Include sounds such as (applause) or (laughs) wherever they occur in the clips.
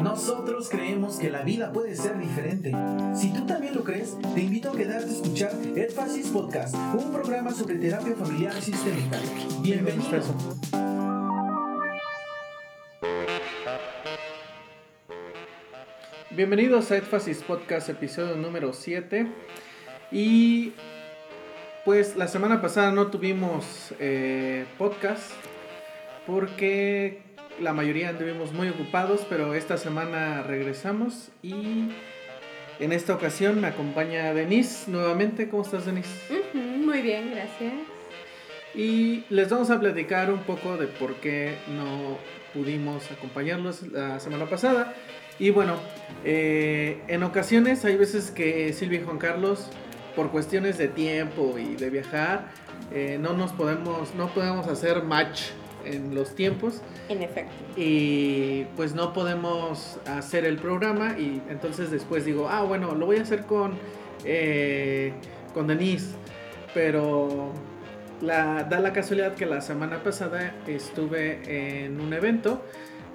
Nosotros creemos que la vida puede ser diferente. Si tú también lo crees, te invito a quedarte a escuchar Énfasis Podcast, un programa sobre terapia familiar sistémica. Bienvenido. Bienvenidos a Énfasis Podcast, episodio número 7. Y pues la semana pasada no tuvimos eh, podcast porque la mayoría anduvimos muy ocupados, pero esta semana regresamos y en esta ocasión me acompaña Denise nuevamente. ¿Cómo estás, Denise? muy bien, gracias. Y les vamos a platicar un poco de por qué no pudimos acompañarlos la semana pasada. Y bueno, eh, en ocasiones hay veces que Silvia y Juan Carlos por cuestiones de tiempo y de viajar, eh, no nos podemos, no podemos hacer match en los tiempos. En efecto. Y pues no podemos hacer el programa y entonces después digo, ah, bueno, lo voy a hacer con, eh, con Denise. Pero la, da la casualidad que la semana pasada estuve en un evento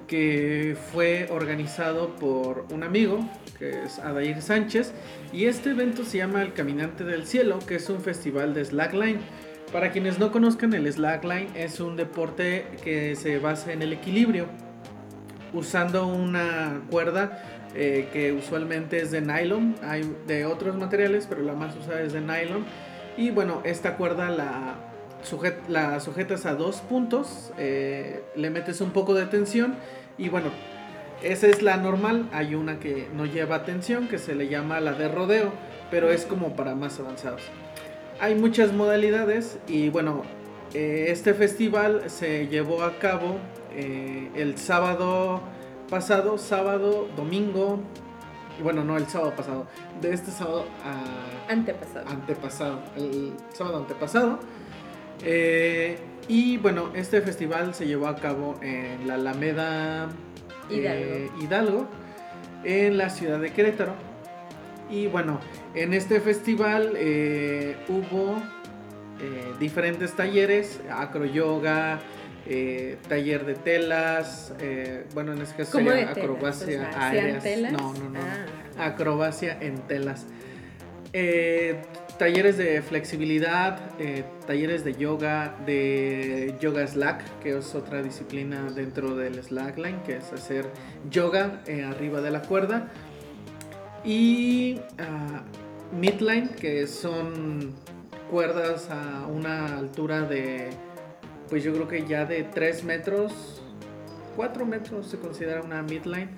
que fue organizado por un amigo, que es Adair Sánchez, y este evento se llama El Caminante del Cielo, que es un festival de slackline. Para quienes no conozcan, el slackline es un deporte que se basa en el equilibrio, usando una cuerda eh, que usualmente es de nylon, hay de otros materiales, pero la más usada es de nylon. Y bueno, esta cuerda la, sujetas a dos puntos, eh, le metes un poco de tensión y bueno, esa es la normal. Hay una que no lleva tensión, que se le llama la de rodeo, pero es como para más avanzados. Hay muchas modalidades y bueno, eh, este festival se llevó a cabo eh, el sábado pasado, sábado, domingo, bueno, no el sábado pasado, de este sábado a... Antepasado. Antepasado, el sábado antepasado. Eh, y bueno, este festival se llevó a cabo en la Alameda eh, Hidalgo. en la ciudad de Querétaro. Y bueno, en este festival eh, hubo diferentes talleres, acroyoga, taller de telas, bueno, en este caso sería acrobacia aérea. No, no, no. Ah. Acrobacia en telas. talleres de flexibilidad, talleres de yoga, de yoga slack, que es otra disciplina dentro del slackline, que es hacer yoga eh, arriba de la cuerda. Y uh, midline, que son cuerdas a una altura de, pues yo creo que ya de 3 metros, 4 metros se considera una midline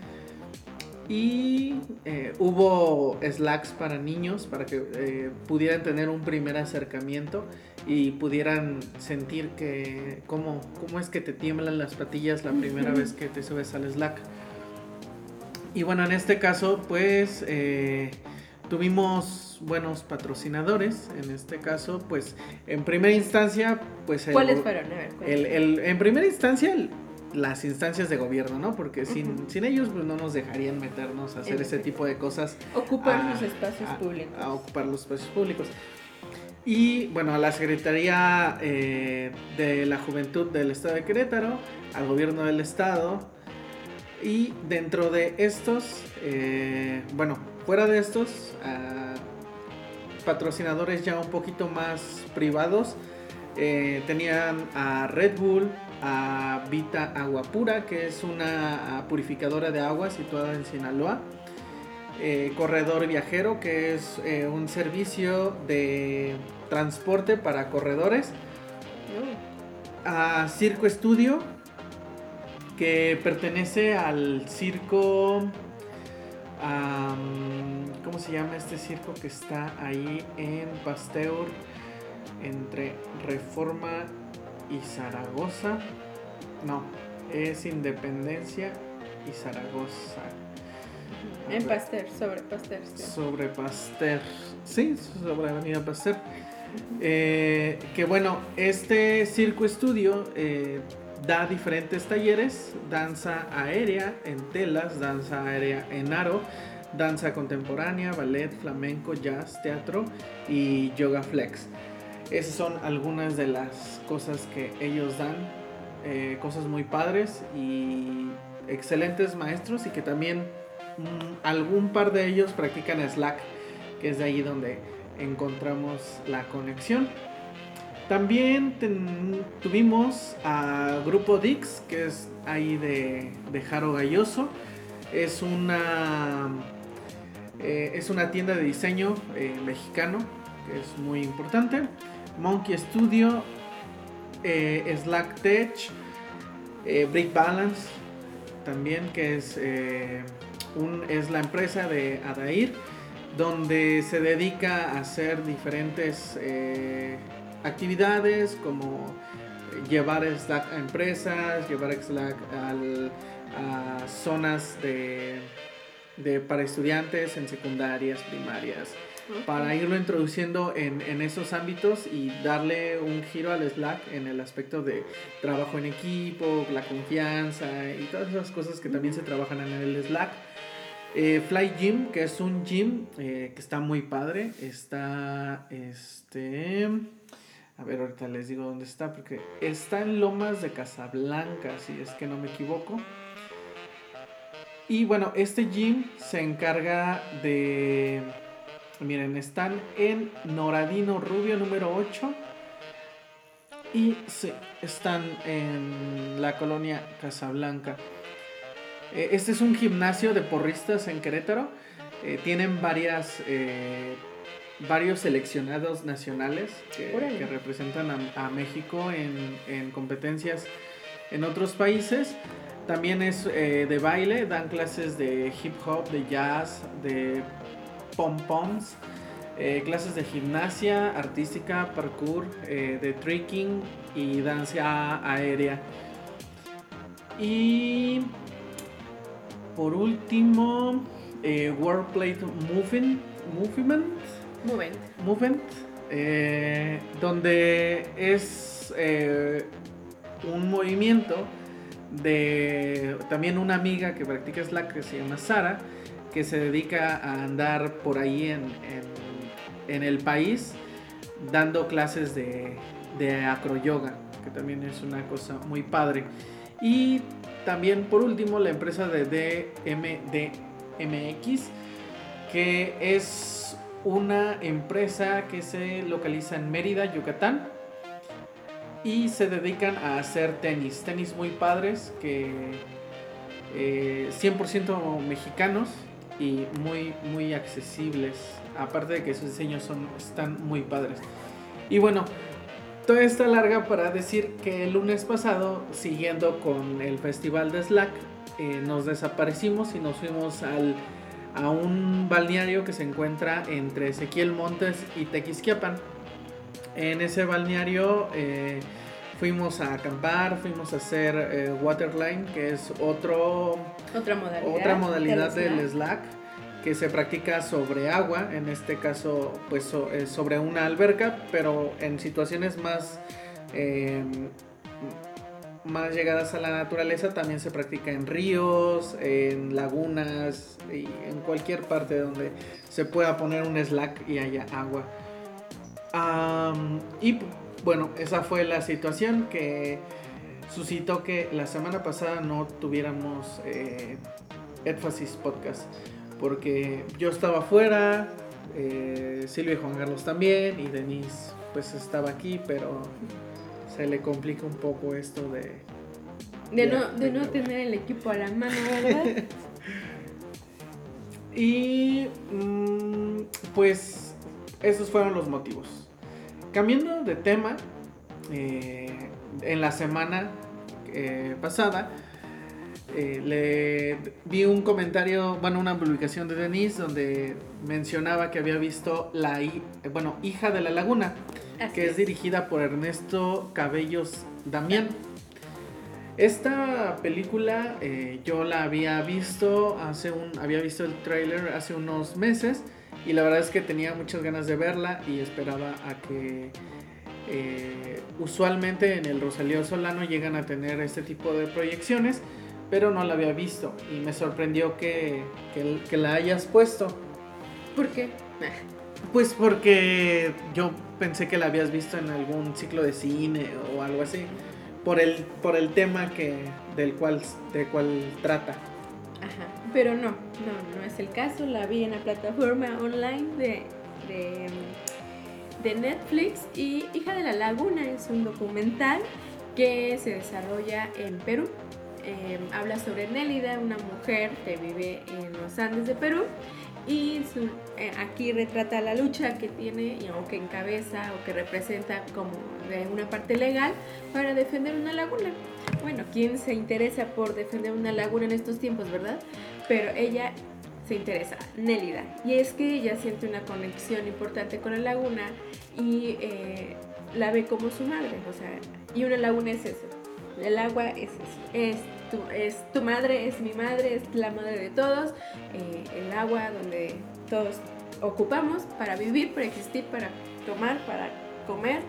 y eh, hubo slacks para niños para que eh, pudieran tener un primer acercamiento y pudieran sentir que cómo, cómo es que te tiemblan las patillas la primera vez que te subes al slack. Y bueno, en este caso pues eh, tuvimos buenos patrocinadores. En este caso pues en primera instancia pues... ¿Cuáles fueron? el, en primera instancia las instancias de gobierno, ¿no? Porque sin, sin ellos pues, no nos dejarían meternos a hacer ese tipo de cosas. Ocupar los espacios públicos. A ocupar los espacios públicos. Y bueno, a la Secretaría eh, de la Juventud del Estado de Querétaro, al Gobierno del Estado. Y dentro de estos, eh, bueno, fuera de estos, patrocinadores ya un poquito más privados, eh, tenían a Red Bull, a Vita Agua Pura, que es una purificadora de agua situada en Sinaloa. Eh, corredor Viajero, que es eh, un servicio de transporte para corredores. A Circo Estudio, que pertenece al circo... ¿Cómo se llama este circo que está ahí en Pasteur? Entre Reforma y Zaragoza. No, es Independencia y Zaragoza. En Pasteur, sobre Pasteur. Sobre Pasteur, sí, sobre Avenida Pasteur. Eh, que bueno, este circo estudio eh, da diferentes talleres, danza aérea en telas, danza aérea en aro, danza contemporánea, ballet, flamenco, jazz, teatro y yoga flex. Esas son algunas de las cosas que ellos dan, eh, cosas muy padres y excelentes maestros y que también mm, algún par de ellos practican Slack, que es de ahí donde encontramos la conexión. También tuvimos a Grupo Dix, que es ahí de, de Jaro Galloso. Es una, eh, es una tienda de diseño eh, mexicano, que es muy importante. Monkey Studio, eh, Slack Tech, Brick Balance, también, que es, un, es la empresa de Adair, donde se dedica a hacer diferentes actividades como llevar Slack a empresas, llevar Slack a zonas de, para estudiantes en secundarias, primarias, para irlo introduciendo en, en, esos ámbitos y darle un giro al Slack en el aspecto de trabajo en equipo, la confianza y todas esas cosas que también se trabajan en el Slack. Eh, Fly Gym, que es un gym eh, que está muy padre, está este a ver, ahorita les digo dónde está, porque está en Lomas de Casablanca, si es que no me equivoco. Y bueno, este gym se encarga de... Miren, están en Noradino Rubio número 8. Y sí, están en la colonia Casablanca. Eh, este es un gimnasio de porristas en Querétaro. Eh, tienen varias eh, varios seleccionados nacionales que, representan a, México en, competencias en otros países. También es eh, de baile, dan clases de hip hop, de jazz, de pom-poms, eh, clases de gimnasia artística, parkour, eh, de tricking y danza aérea. Y por último, World Plate Movement, Movement Movement. Movement, eh, donde es eh, un movimiento de también una amiga que practica Slack que se llama Sara, que se dedica a andar por ahí en, en, el país dando clases de, de acroyoga, que también es una cosa muy padre. Y también por último la empresa de DMDMX, que es una empresa que se localiza en Mérida, Yucatán. Y se dedican a hacer tenis, tenis muy padres que 100% eh, mexicanos y muy muy accesibles. Aparte de que sus diseños son, están muy padres. Y bueno, toda esta larga para decir que el lunes pasado, siguiendo con el festival de Slack, eh, nos desaparecimos y nos fuimos al a un balneario que se encuentra entre Ezequiel Montes y Tequisquiapan. En ese balneario eh, fuimos a acampar, fuimos a hacer eh, waterline, que es otro, otra modalidad, otra modalidad del, slack. que se practica sobre agua, en este caso pues eh, sobre una alberca, pero en situaciones más más llegadas a la naturaleza también se practica en ríos, en lagunas y en cualquier parte donde se pueda poner un slack y haya agua. y bueno, esa fue la situación que suscitó que la semana pasada no tuviéramos eh, Podcast porque yo estaba afuera, eh, Silvia y Juan Carlos también y Denise pues estaba aquí, pero se le complica un poco esto de... De, no, de no tener el equipo a la mano, (laughs) ¿verdad? y mm, pues esos fueron los motivos. Cambiando de tema, eh, en la semana eh, pasada eh, le vi un comentario, bueno, una publicación de Denise donde mencionaba que había visto la bueno, hija de la laguna que es. dirigida por Ernesto Cabellos Damián. Esta película eh, yo la había visto hace un, había visto el tráiler hace unos meses y la verdad es que tenía muchas ganas de verla y esperaba a que eh, usualmente en el Rosalío Solano llegan a tener este tipo de proyecciones, pero no la había visto y me sorprendió que, que, que la hayas puesto. ¿Por qué? Pues porque yo pensé que la habías visto en algún ciclo de cine o algo así. por el, por el tema que, del cual, de trata. Ajá, pero no, no, no es el caso. La vi en la plataforma online de, de, de Netflix y Hija de la Laguna es un documental que se desarrolla en Perú. Eh, habla sobre Nélida, una mujer que vive en los Andes de Perú y su, eh, aquí retrata la lucha que tiene o que encabeza o que representa como de una parte legal para defender una laguna. Bueno, ¿quién se interesa por defender una laguna en estos tiempos, verdad? Pero ella se interesa, Nélida. Y es que ella siente una conexión importante con la laguna y eh, la ve como su madre. O sea, y una laguna es eso. El agua es eso. Es tu, es tu madre, es mi madre, es la madre de todos. Eh, el agua donde todos ocupamos para vivir, para existir, para tomar, para comer.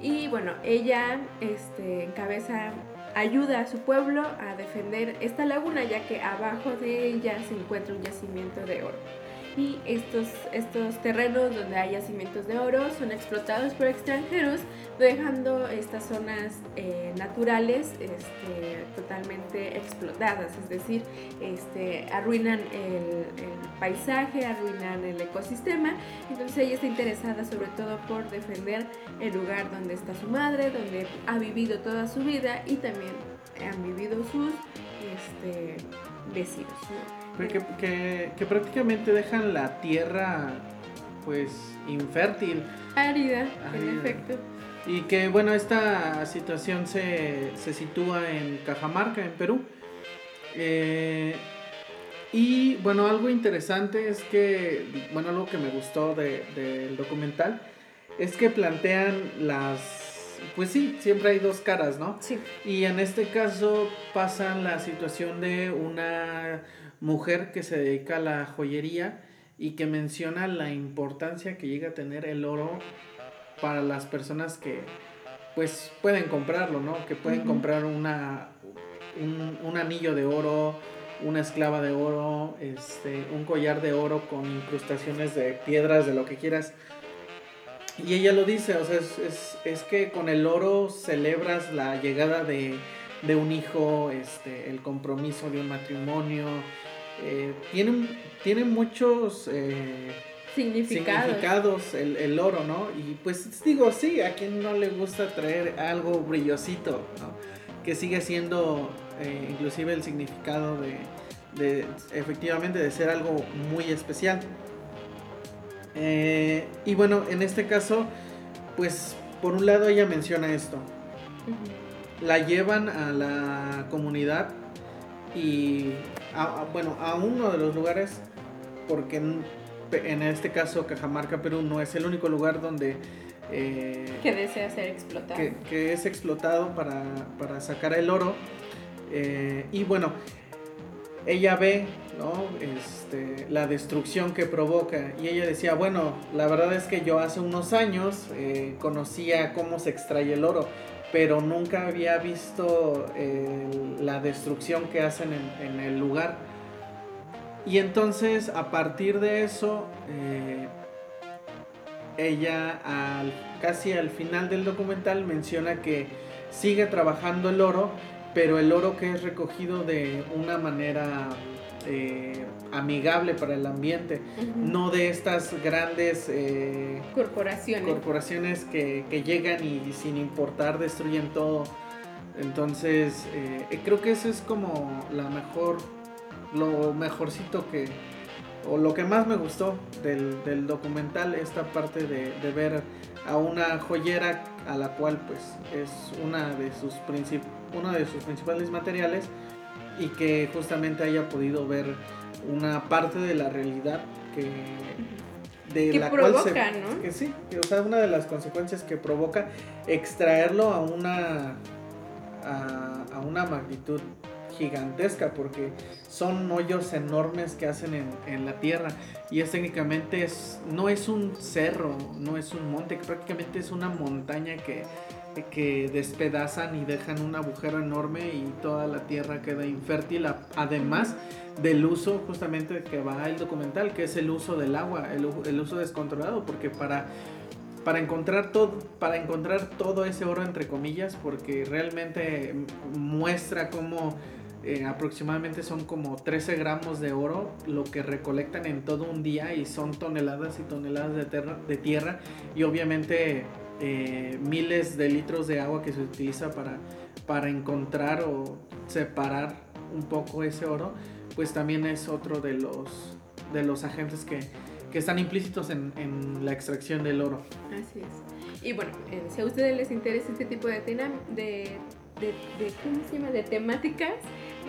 Y bueno, ella este, encabeza, ayuda a su pueblo a defender esta laguna, ya que abajo de ella se encuentra un yacimiento de oro y estos, estos terrenos donde hay yacimientos de oro son explotados por extranjeros, dejando estas zonas eh, naturales este, totalmente explotadas, es decir, este, arruinan el, paisaje, arruinan el ecosistema. Entonces ella está interesada sobre todo por defender el lugar donde está su madre, donde ha vivido toda su vida y también han vivido sus este, vecinos que, prácticamente dejan la tierra pues infértil. Árida, en efecto. Y que bueno, esta situación se, sitúa en Cajamarca, en Perú. Eh, y bueno, algo interesante es que, bueno, algo que me gustó del documental es que plantean las pues sí, siempre hay dos caras, ¿no? Sí. Y en este caso pasan la situación de una mujer que se dedica a la joyería y que menciona la importancia que llega a tener el oro para las personas que pues pueden comprarlo, ¿no? Que pueden comprar una, un, anillo de oro, una esclava de oro, este, un collar de oro con incrustaciones de piedras, de lo que quieras. Y ella lo dice, o sea, es, es que con el oro celebras la llegada de, de un hijo, este, el compromiso de un matrimonio, eh, tiene, muchos eh, significados, el, oro, ¿no? Y pues digo, sí, a quien no le gusta traer algo brillosito, ¿no? Que sigue siendo eh, inclusive el significado de, efectivamente de ser algo muy especial. Eh, y bueno, en este caso, pues por un lado ella menciona esto. La llevan a la comunidad y bueno, a uno de los lugares, porque en, este caso Cajamarca, Perú, no es el único lugar donde... Eh, que desea ser explotado. Que, es explotado para, para, sacar el oro. Eh, y bueno, ella ve ¿no? este, la destrucción que provoca y ella decía, bueno, la verdad es que yo hace unos años eh, conocía cómo se extrae el oro, pero nunca había visto la destrucción que hacen en, el lugar. Y entonces a partir de eso, eh, ella casi al final del documental menciona que sigue trabajando el oro, pero el oro que es recogido de una manera eh, amigable para el ambiente, no de estas grandes eh, corporaciones, corporaciones que, llegan y, sin importar destruyen todo. Entonces, eh, creo que eso es como la mejor, lo mejorcito que, o lo que más me gustó del, documental, esta parte de, de, ver a una joyera a la cual pues es una de sus, uno de sus principales materiales y que justamente haya podido ver una parte de la realidad que de la cual se, ¿no? que sí, o sea, una de las consecuencias que provoca extraerlo a una a, una magnitud gigantesca porque son hoyos enormes que hacen en, en, la tierra y es técnicamente es, no es un cerro, no es un monte, prácticamente es una montaña que que despedazan y dejan un agujero enorme y toda la tierra queda infértil, además del uso justamente que va el documental, que es el uso del agua, el, uso descontrolado, porque para para encontrar todo para encontrar todo ese oro entre comillas porque realmente muestra cómo eh, aproximadamente son como 13 gramos de oro lo que recolectan en todo un día y son toneladas y toneladas de, de tierra y obviamente eh, miles de litros de agua que se utiliza para, para encontrar o separar un poco ese oro pues también es otro de los de los agentes que, que están implícitos en, en, la extracción del oro. Así es. Y bueno, eh, si a ustedes les interesa este tipo de, de, de, de, ¿cómo se llama? de temáticas,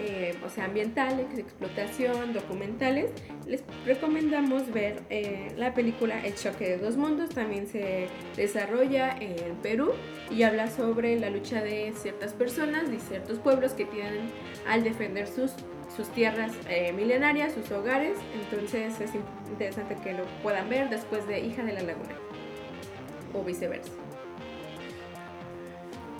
eh, o sea, ambientales, explotación, documentales, les recomendamos ver eh, la película El choque de dos mundos. También se desarrolla en Perú y habla sobre la lucha de ciertas personas, de ciertos pueblos que tienen al defender sus sus tierras eh, milenarias, sus hogares. Entonces es interesante que lo puedan ver después de Hija de la Laguna o viceversa.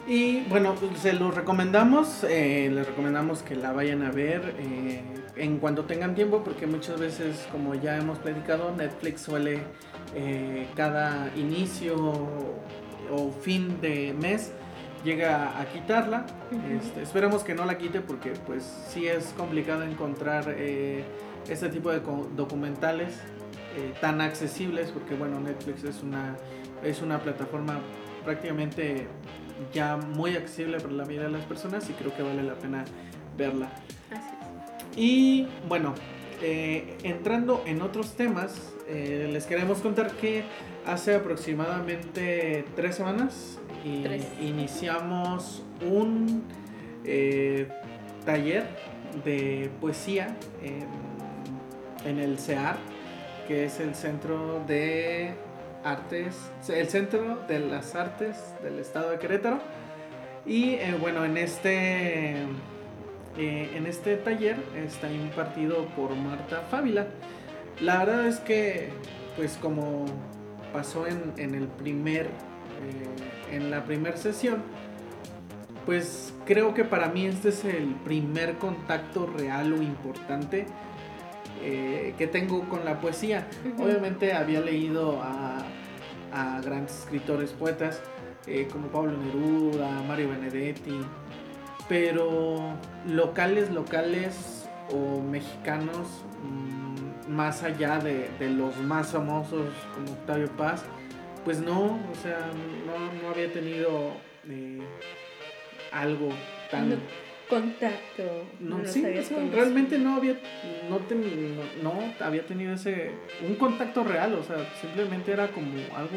Y bueno, se los recomendamos, eh, les recomendamos que la vayan a ver eh, en cuanto tengan tiempo, porque muchas veces, como ya hemos platicado, Netflix suele cada inicio o fin de mes llega a quitarla. Este, esperemos que no la quite porque pues sí es complicado encontrar eh, este tipo de documentales eh, tan accesibles porque bueno Netflix es una es una plataforma prácticamente ya muy accesible para la mayoría de las personas y creo que vale la pena verla. Y bueno, eh, entrando en otros temas, les queremos contar que hace aproximadamente tres semanas iniciamos un eh, taller de poesía en, el CEAR, que es el Centro de Artes, el Centro de las Artes del Estado de Querétaro. Y eh, bueno, en este, eh, en este taller está impartido por Marta Fávila. La verdad es que, pues como pasó en, en el primer en la primera sesión, pues creo que para mí este es el primer contacto real o importante eh, que tengo con la poesía. Obviamente había leído a, grandes escritores, poetas, eh, como Pablo Neruda, Mario Benedetti, pero locales, locales o mexicanos, mm, más allá de, de los más famosos como Octavio Paz, pues no, o sea, no, había tenido eh, algo tan... contacto. No, sí, realmente no había, no, no, había tenido ese, un contacto real, o sea, simplemente era como algo,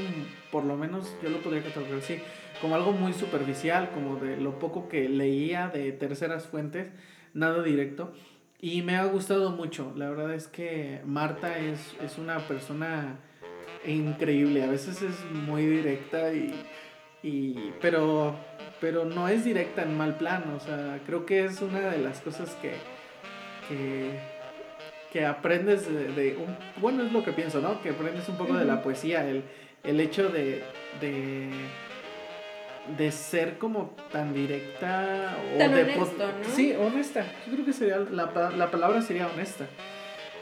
por lo menos yo lo podría catalogar así, como algo muy superficial, como de lo poco que leía de terceras fuentes, nada directo. Y me ha gustado mucho, la verdad es que Marta es, es una persona increíble. A veces es muy directa y, y pero pero no es directa en mal plan. O sea, creo que es una de las cosas que, que, aprendes de, un, bueno, es lo que pienso, ¿no? Que aprendes un poco de la poesía, el, el hecho de, de, de ser como tan directa o tan de honesto, ¿no? Sí, honesta. Yo creo que sería la, la palabra sería honesta.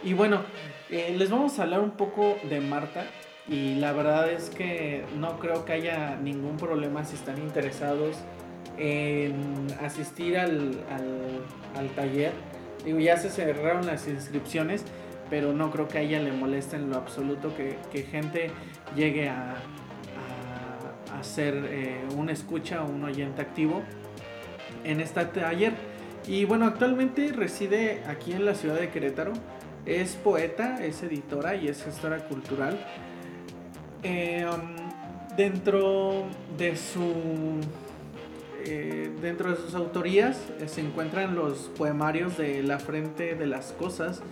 Y bueno, eh, les vamos a hablar un poco de Marta. Y la verdad es que no creo que haya ningún problema si están interesados en asistir al, taller. Digo, ya se cerraron las inscripciones, pero no creo que a ella le moleste en lo absoluto que, gente llegue a, a, ser eh, un escucha o un oyente activo en este taller. Y bueno, actualmente reside aquí en la ciudad de Querétaro. Es poeta, es editora y es gestora cultural. Eh, um, dentro de su eh, dentro de sus autorías eh, se encuentran los poemarios de La frente de las cosas,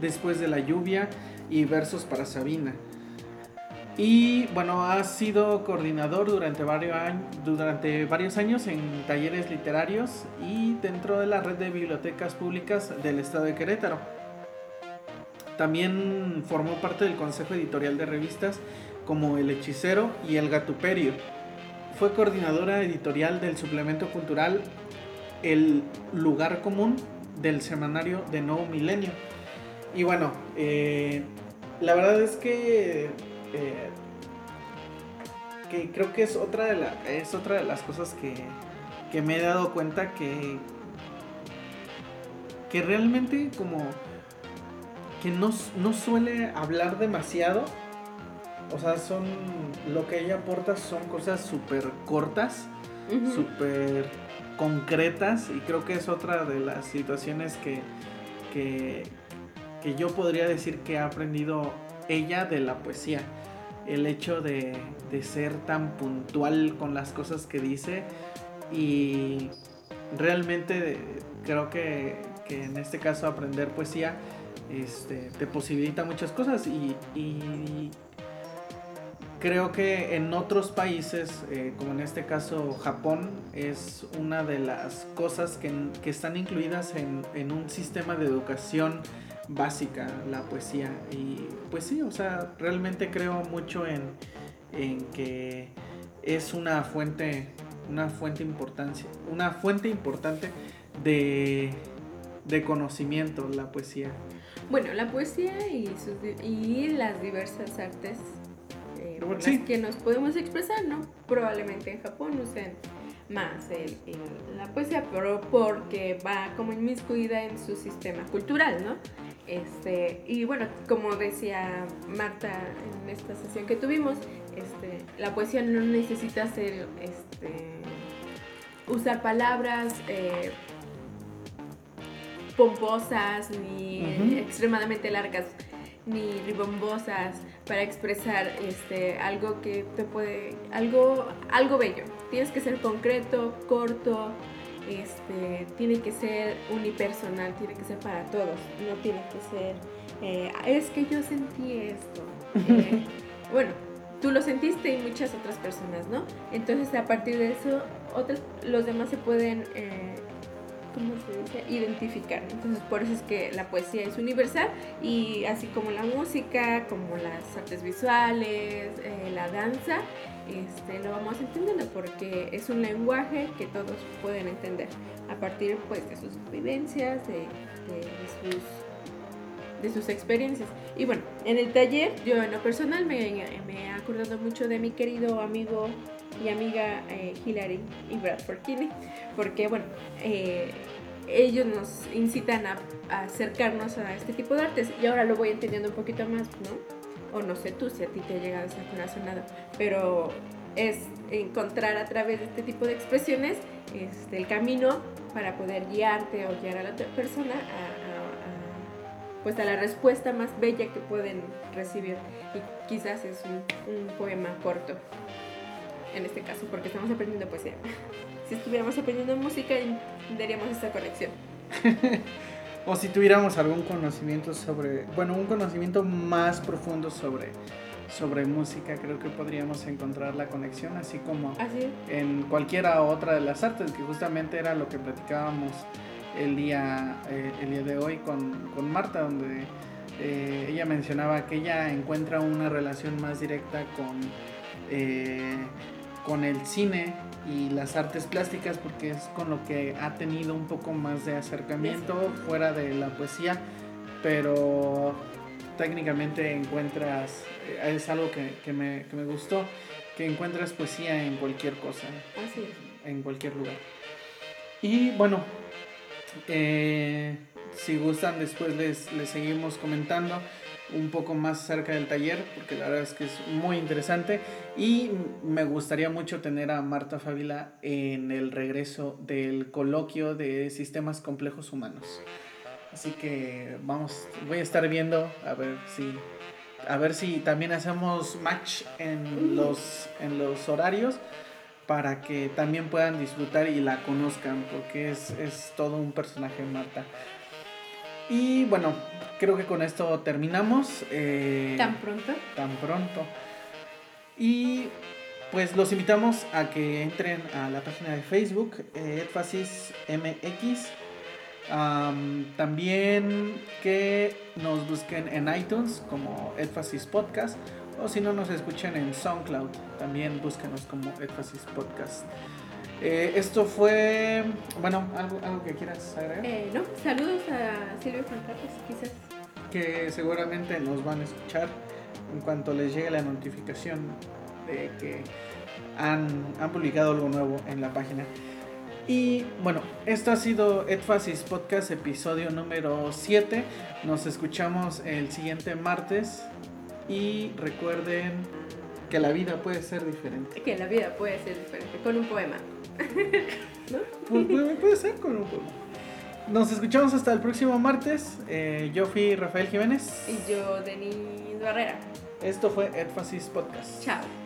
Después de la lluvia y Versos para Sabina. Y bueno, ha sido coordinador durante varios, años, durante varios años en talleres literarios y dentro de la red de bibliotecas públicas del estado de Querétaro. También formó parte del consejo editorial de revistas como El Hechicero y El Gatuperio. Fue coordinadora editorial del suplemento cultural El Lugar Común del semanario de Nuevo Milenio. Y bueno, eh, la verdad es que eh, que creo que es otra de, la, es otra de las cosas que, que me he dado cuenta que, que realmente como que no, no suele hablar demasiado. O sea, son lo que ella aporta son cosas súper cortas, Ujú. súper concretas y creo que es otra de las situaciones que, que, que yo podría decir que ha aprendido ella de la poesía. El hecho de, de ser tan puntual con las cosas que dice y realmente creo que, que en este caso aprender poesía este, te posibilita muchas cosas y, y creo que en otros países, eh, como en este caso Japón, es una de las cosas que, que están incluidas en, en un sistema de educación básica, la poesía. Y pues sí, o sea, realmente creo mucho en, en que es una fuente, una fuente importancia, una fuente importante de, de conocimiento la poesía. Bueno, la poesía y, sus y las diversas artes por Sí. las que nos podemos expresar, ¿no? Probablemente en Japón usen más el- el- la poesía, pero porque va como inmiscuida en su sistema cultural, ¿no? Este, y bueno, como decía Marta en esta sesión que tuvimos, este, la poesía no necesita ser, este, usar palabras eh, pomposas ni extremadamente largas ni ribombosas para expresar este algo que te puede algo algo bello. Tienes que ser concreto corto este tiene que ser unipersonal tiene que ser para todos. No tiene que ser eh, es que yo sentí esto (laughs) Eh, bueno tú lo sentiste y muchas otras personas no entonces a partir de eso otros los demás se pueden eh, ¿cómo se dice? Identificar. Entonces, por eso es que la poesía es universal y así como la música, como las artes visuales, eh, la danza, este, lo vamos entendiendo porque es un lenguaje que todos pueden entender a partir pues de sus vivencias, de, sus de sus experiencias. Y bueno, en el taller, yo en lo personal me he acordado mucho de mi querido amigo y amiga eh, Hillary y Bradford Kinney, porque bueno, eh, ellos nos incitan a, a acercarnos a este tipo de artes. Y ahora lo voy entendiendo un poquito más, ¿no? O no sé tú si a ti te ha llegado esa corazonada, pero es encontrar a través de este tipo de expresiones este, el camino para poder guiarte o guiar a la otra persona a, a- pues a la respuesta más bella que pueden recibir. Y quizás es un, un poema corto en este caso porque estamos aprendiendo poesía. Si estuviéramos aprendiendo música tendríamos esta conexión. (laughs) O si tuviéramos algún conocimiento sobre, bueno, un conocimiento más profundo sobre, sobre música, creo que podríamos encontrar la conexión, así como así en cualquiera otra de las artes, que justamente era lo que platicábamos el día, eh, el día de hoy con, con Marta, donde eh, ella mencionaba que ella encuentra una relación más directa con, eh, con el cine y las artes plásticas, porque es con lo que ha tenido un poco más de acercamiento fuera de la poesía, pero técnicamente encuentras, eh, es algo que, que me, que me gustó, que encuentras poesía en cualquier cosa, así en cualquier lugar. Y bueno, eh, si gustan después les, les seguimos comentando un poco más acerca del taller, porque la verdad es que es muy interesante y me gustaría mucho tener a Marta Fávila en el regreso del coloquio de sistemas complejos humanos. Así que vamos, voy a estar viendo a ver si a ver si también hacemos match en los en los horarios para que también puedan disfrutar y la conozcan porque es, es todo un personaje Marta. Y bueno, creo que con esto terminamos. eh, tan pronto tan pronto. Y pues los invitamos a que entren a la página de Facebook, eh, Edfasis MX. Am, también que nos busquen en iTunes como Edfasis Podcast. O si no nos escuchan en SoundCloud, también búsquenos como Edfasis Podcast. Eh, esto fue, bueno, algo, algo que quieras agregar. eh, no saludos a Silvia Juan Carlos quizás que seguramente nos van a escuchar en cuanto les llegue la notificación de que han, han publicado algo nuevo en la página. Y bueno, esto ha sido Edfasis Podcast, episodio número 7. Nos escuchamos el siguiente martes. Y recuerden que la vida puede ser diferente. Que la vida puede ser diferente, con un poema. (laughs) Pues, puede, puede ser con un poema. Nos escuchamos hasta el próximo martes. Eh, yo fui Rafael Jiménez. Y yo, Denise Barrera. Esto fue Edfasis Podcast. Chao.